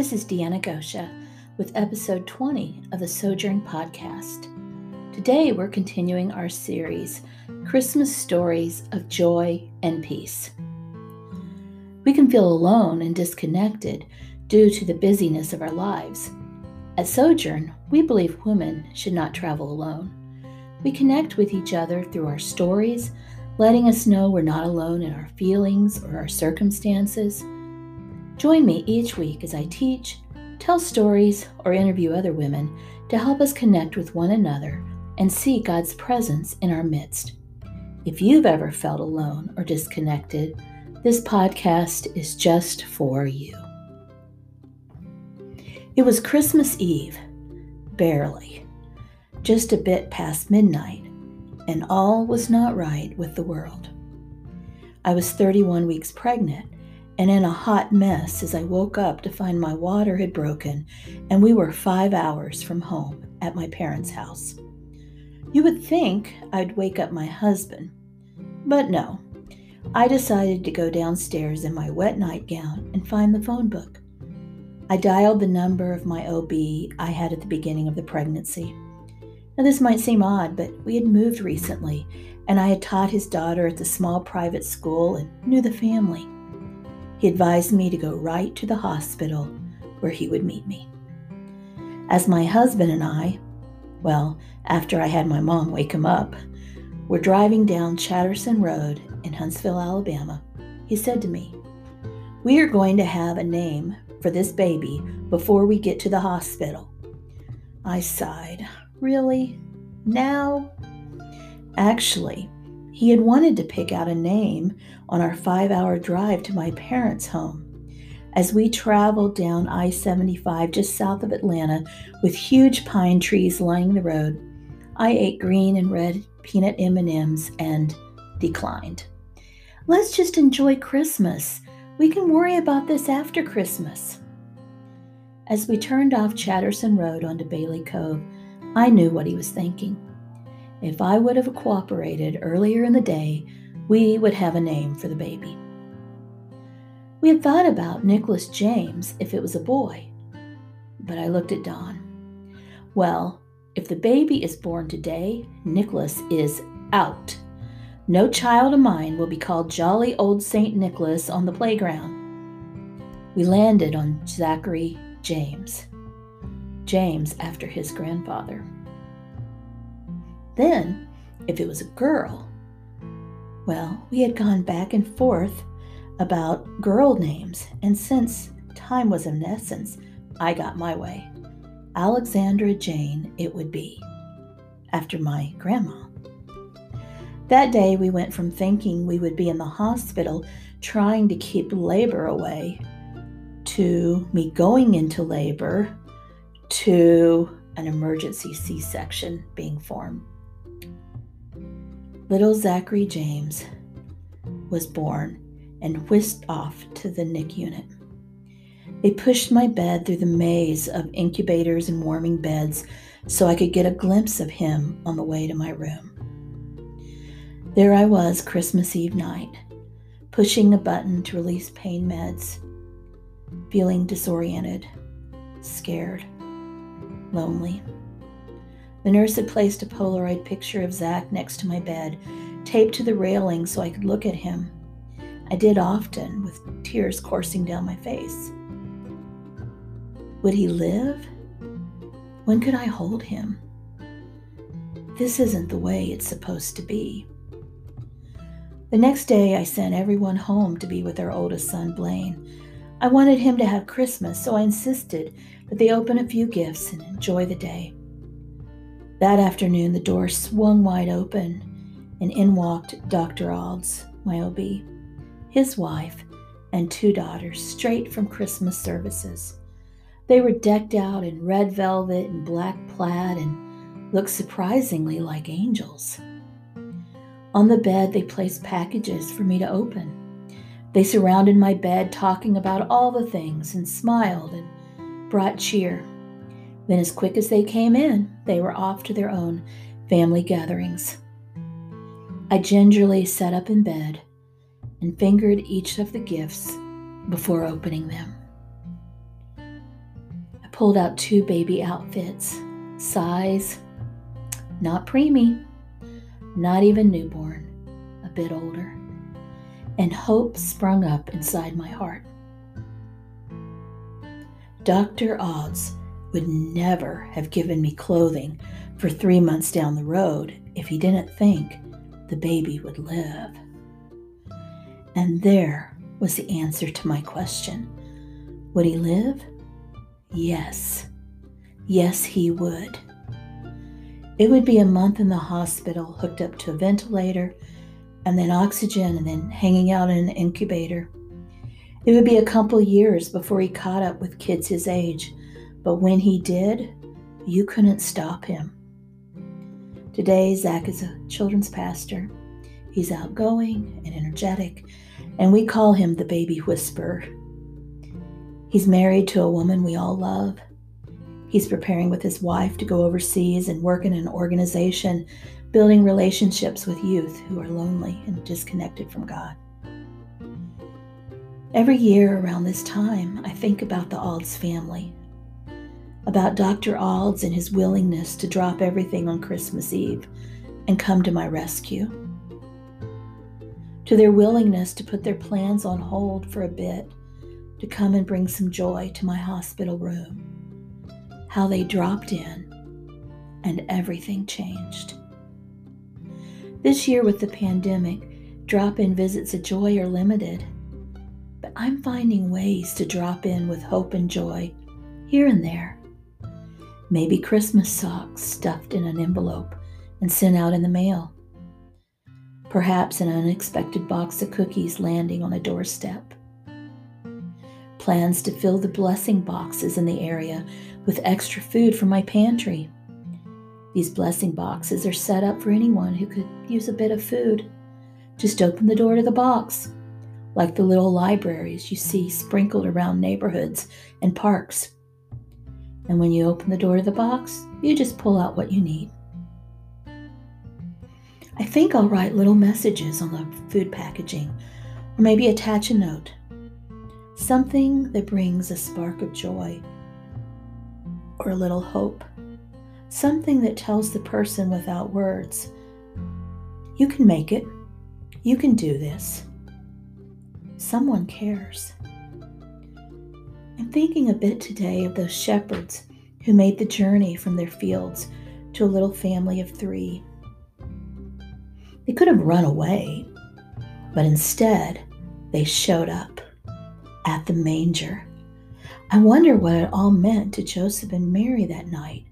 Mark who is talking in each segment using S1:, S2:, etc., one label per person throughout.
S1: This is Deanna Gosha with episode 20 of the Sojourn Podcast. Today we're continuing our series, Christmas Stories of Joy and Peace. We can feel alone and disconnected due to the busyness of our lives. At Sojourn, we believe women should not travel alone. We connect with each other through our stories, letting us know we're not alone in our feelings or our circumstances. Join me each week as I teach, tell stories, or interview other women to help us connect with one another and see God's presence in our midst. If you've ever felt alone or disconnected, this podcast is just for you. It was Christmas Eve, barely, just a bit past midnight, and all was not right with the world. I was 31 weeks pregnant and in a hot mess as I woke up to find my water had broken and we were five hours from home at my parents' house. You would think I'd wake up my husband, but no. I decided to go downstairs in my wet nightgown and find the phone book. I dialed the number of my OB I had at the beginning of the pregnancy. Now, this might seem odd, but we had moved recently, and I had taught his daughter at the small private school and knew the family. He advised me to go right to the hospital where he would meet me. As my husband and I, well, after I had my mom wake him up, were driving down Chatterson Road in Huntsville, Alabama, he said to me, We are going to have a name for this baby before we get to the hospital. I sighed. Really? Now? Actually, he had wanted to pick out a name on our five hour drive to my parents' home. As we traveled down I 75 just south of Atlanta with huge pine trees lining the road, I ate green and red peanut M&Ms and declined. Let's just enjoy Christmas. We can worry about this after Christmas. As we turned off Chatterson Road onto Bailey Cove, I knew what he was thinking. If I would have cooperated earlier in the day, we would have a name for the baby. We had thought about Nicholas James if it was a boy, but I looked at Don. Well, if the baby is born today, Nicholas is out. No child of mine will be called Jolly Old St. Nicholas on the playground. We landed on Zachary James, James after his grandfather. Then, if it was a girl, well, we had gone back and forth about girl names, and since time was of essence, I got my way. Alexandra Jane, it would be, after my grandma. That day, we went from thinking we would be in the hospital trying to keep labor away to me going into labor to an emergency C section being formed. Little Zachary James was born and whisked off to the NIC unit. They pushed my bed through the maze of incubators and warming beds so I could get a glimpse of him on the way to my room. There I was Christmas Eve night, pushing a button to release pain meds, feeling disoriented, scared, lonely. The nurse had placed a Polaroid picture of Zach next to my bed, taped to the railing so I could look at him. I did often, with tears coursing down my face. Would he live? When could I hold him? This isn't the way it's supposed to be. The next day, I sent everyone home to be with our oldest son, Blaine. I wanted him to have Christmas, so I insisted that they open a few gifts and enjoy the day. That afternoon, the door swung wide open, and in walked Dr. Alds, my OB, his wife, and two daughters, straight from Christmas services. They were decked out in red velvet and black plaid and looked surprisingly like angels. On the bed, they placed packages for me to open. They surrounded my bed, talking about all the things, and smiled and brought cheer. Then, as quick as they came in, they were off to their own family gatherings. I gingerly sat up in bed and fingered each of the gifts before opening them. I pulled out two baby outfits, size not preemie, not even newborn, a bit older, and hope sprung up inside my heart. Dr. Alds would never have given me clothing for three months down the road if he didn't think the baby would live. And there was the answer to my question Would he live? Yes. Yes, he would. It would be a month in the hospital, hooked up to a ventilator, and then oxygen, and then hanging out in an incubator. It would be a couple years before he caught up with kids his age, but when he did, you couldn't stop him. Today, Zach is a children's pastor. He's outgoing and energetic, and we call him the baby whisperer. He's married to a woman we all love. He's preparing with his wife to go overseas and work in an organization building relationships with youth who are lonely and disconnected from God. Every year around this time, I think about the Alds family, about Dr. Alds and his willingness to drop everything on Christmas Eve and come to my rescue, to their willingness to put their plans on hold for a bit to come and bring some joy to my hospital room how they dropped in and everything changed. This year, with the pandemic, drop in visits of Joy are limited, but I'm finding ways to drop in with hope and joy here and there. Maybe Christmas socks stuffed in an envelope and sent out in the mail. Perhaps an unexpected box of cookies landing on a doorstep plans to fill the blessing boxes in the area with extra food from my pantry. These blessing boxes are set up for anyone who could use a bit of food. Just open the door to the box, like the little libraries you see sprinkled around neighborhoods and parks. And when you open the door to the box, you just pull out what you need. I think I'll write little messages on the food packaging, or maybe attach a note something that brings a spark of joy or a little hope, something that tells the person without words, You can make it, you can do this. Someone cares. I'm thinking a bit today of those shepherds who made the journey from their fields to a little family of three. They could have run away, but instead they showed up at the manger. I wonder what it all meant to Joseph and Mary that night.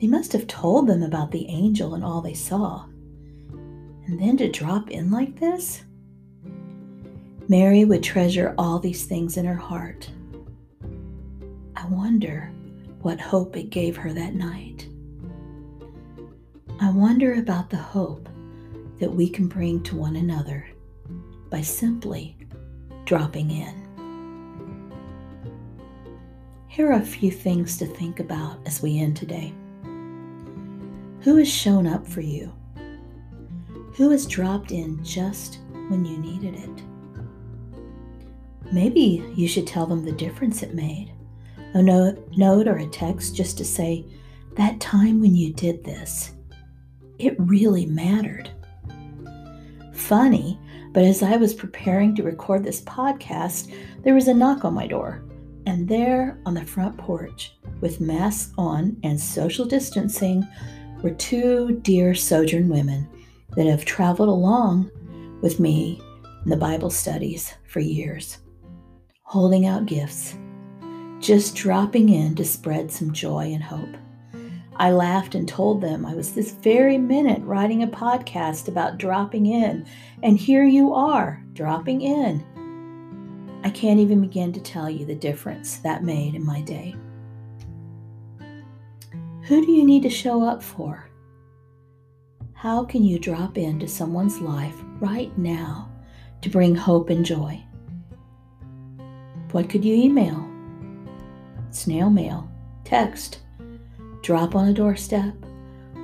S1: They must have told them about the angel and all they saw. And then to drop in like this? Mary would treasure all these things in her heart. I wonder what hope it gave her that night. I wonder about the hope that we can bring to one another by simply dropping in. Here are a few things to think about as we end today. Who has shown up for you? Who has dropped in just when you needed it? Maybe you should tell them the difference it made. A note, or a text just to say, that time when you did this, it really mattered. Funny, but as I was preparing to record this podcast, there was a knock on my door. And there on the front porch, with masks on and social distancing, were two dear Sojourn women that have traveled along with me in the Bible studies for years, holding out gifts, just dropping in to spread some joy and hope. I laughed and told them I was this very minute writing a podcast about dropping in, and here you are, dropping in. I can't even begin to tell you the difference that made in my day. Who do you need to show up for? How can you drop into someone's life right now to bring hope and joy? What could you email? Snail mail, text, drop on a doorstep,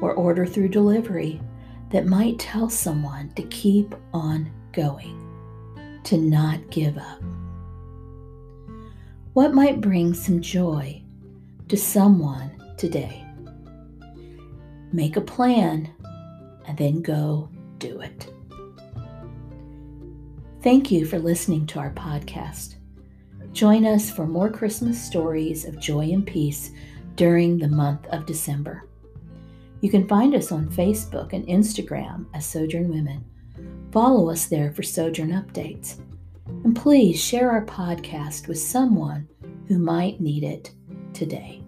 S1: or order through delivery that might tell someone to keep on going, to not give up. What might bring some joy to someone today. Make a plan and then go do it. Thank you for listening to our podcast. Join us for more Christmas stories of joy and peace during the month of December. You can find us on Facebook and Instagram as Sojourn Women. Follow us there for Sojourn updates. And please share our podcast with someone who might need it today.